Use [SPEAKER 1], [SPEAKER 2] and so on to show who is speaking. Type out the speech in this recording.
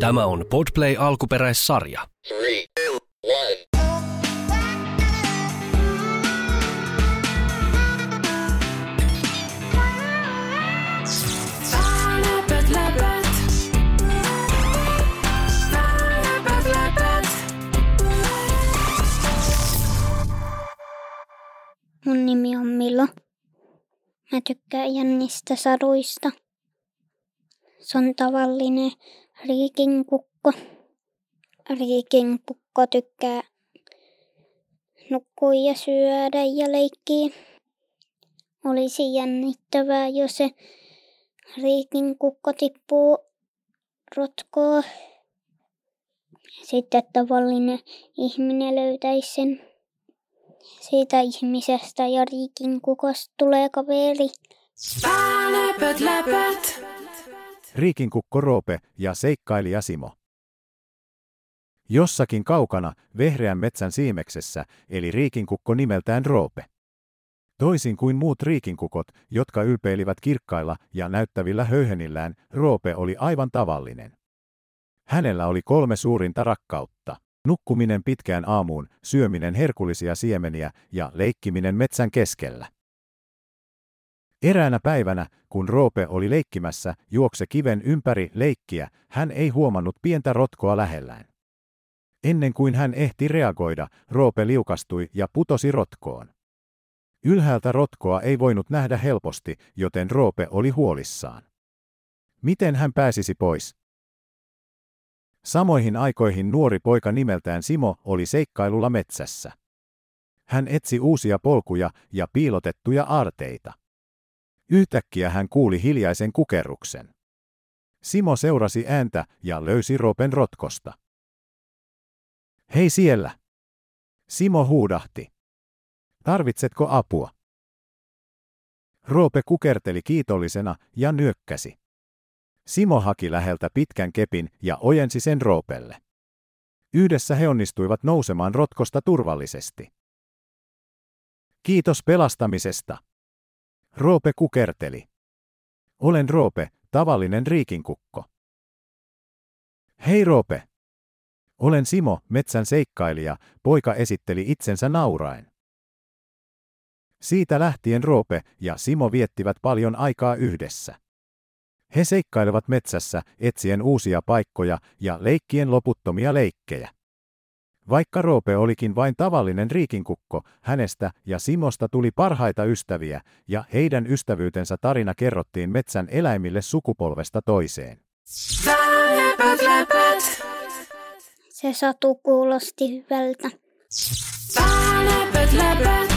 [SPEAKER 1] Tämä on Podplay alkuperäissarja.
[SPEAKER 2] Three, two.
[SPEAKER 3] Mun nimi on Milo. Mä tykkään jännistä saduista. Se on tavallinen riikinkukko. Riikinkukko tykkää nukkua ja syödä ja leikkiä. Olisi jännittävää, jos se riikinkukko tippuu rotkoa. Sitten tavallinen ihminen löytäisi sen siitä ihmisestä ja riikin kukosta tulee kaveri.
[SPEAKER 4] Läpät, läpät.
[SPEAKER 5] Riikinkukko Roope ja seikkailija Simo. Jossakin kaukana vehreän metsän siimeksessä eli riikinkukko nimeltään Roope. Toisin kuin muut riikinkukot, jotka ylpeilivät kirkkailla ja näyttävillä höyhenillään, Roope oli aivan tavallinen. Hänellä oli kolme suurinta rakkautta. Nukkuminen pitkään aamuun, syöminen herkullisia siemeniä ja leikkiminen metsän keskellä. Eräänä päivänä, kun Roope oli leikkimässä juokse kiven ympäri leikkiä, hän ei huomannut pientä rotkoa lähellään. Ennen kuin hän ehti reagoida, Roope liukastui ja putosi rotkoon. Ylhäältä rotkoa ei voinut nähdä helposti, joten Roope oli huolissaan. Miten hän pääsisi pois? Samoihin aikoihin nuori poika nimeltään Simo oli seikkailulla metsässä. Hän etsi uusia polkuja ja piilotettuja aarteita. Yhtäkkiä hän kuuli hiljaisen kukerruksen. Simo seurasi ääntä ja löysi Roopen rotkosta. Hei siellä! Simo huudahti. Tarvitsetko apua? Roope kukerteli kiitollisena ja nyökkäsi. Simo haki läheltä pitkän kepin ja ojensi sen Roopelle. Yhdessä he onnistuivat nousemaan rotkosta turvallisesti. Kiitos pelastamisesta. Roope kukerteli. Olen Roope, tavallinen riikinkukko. Hei Roope. Olen Simo, metsän seikkailija, poika esitteli itsensä nauraen. Siitä lähtien Roope ja Simo viettivät paljon aikaa yhdessä. He seikkailevat metsässä etsien uusia paikkoja ja leikkien loputtomia leikkejä. Vaikka Roope olikin vain tavallinen riikinkukko, hänestä ja Simosta tuli parhaita ystäviä, ja heidän ystävyytensä tarina kerrottiin metsän eläimille sukupolvesta toiseen.
[SPEAKER 4] Läpät, läpät.
[SPEAKER 3] Se satu kuulosti hyvältä.
[SPEAKER 4] Läpät, läpät.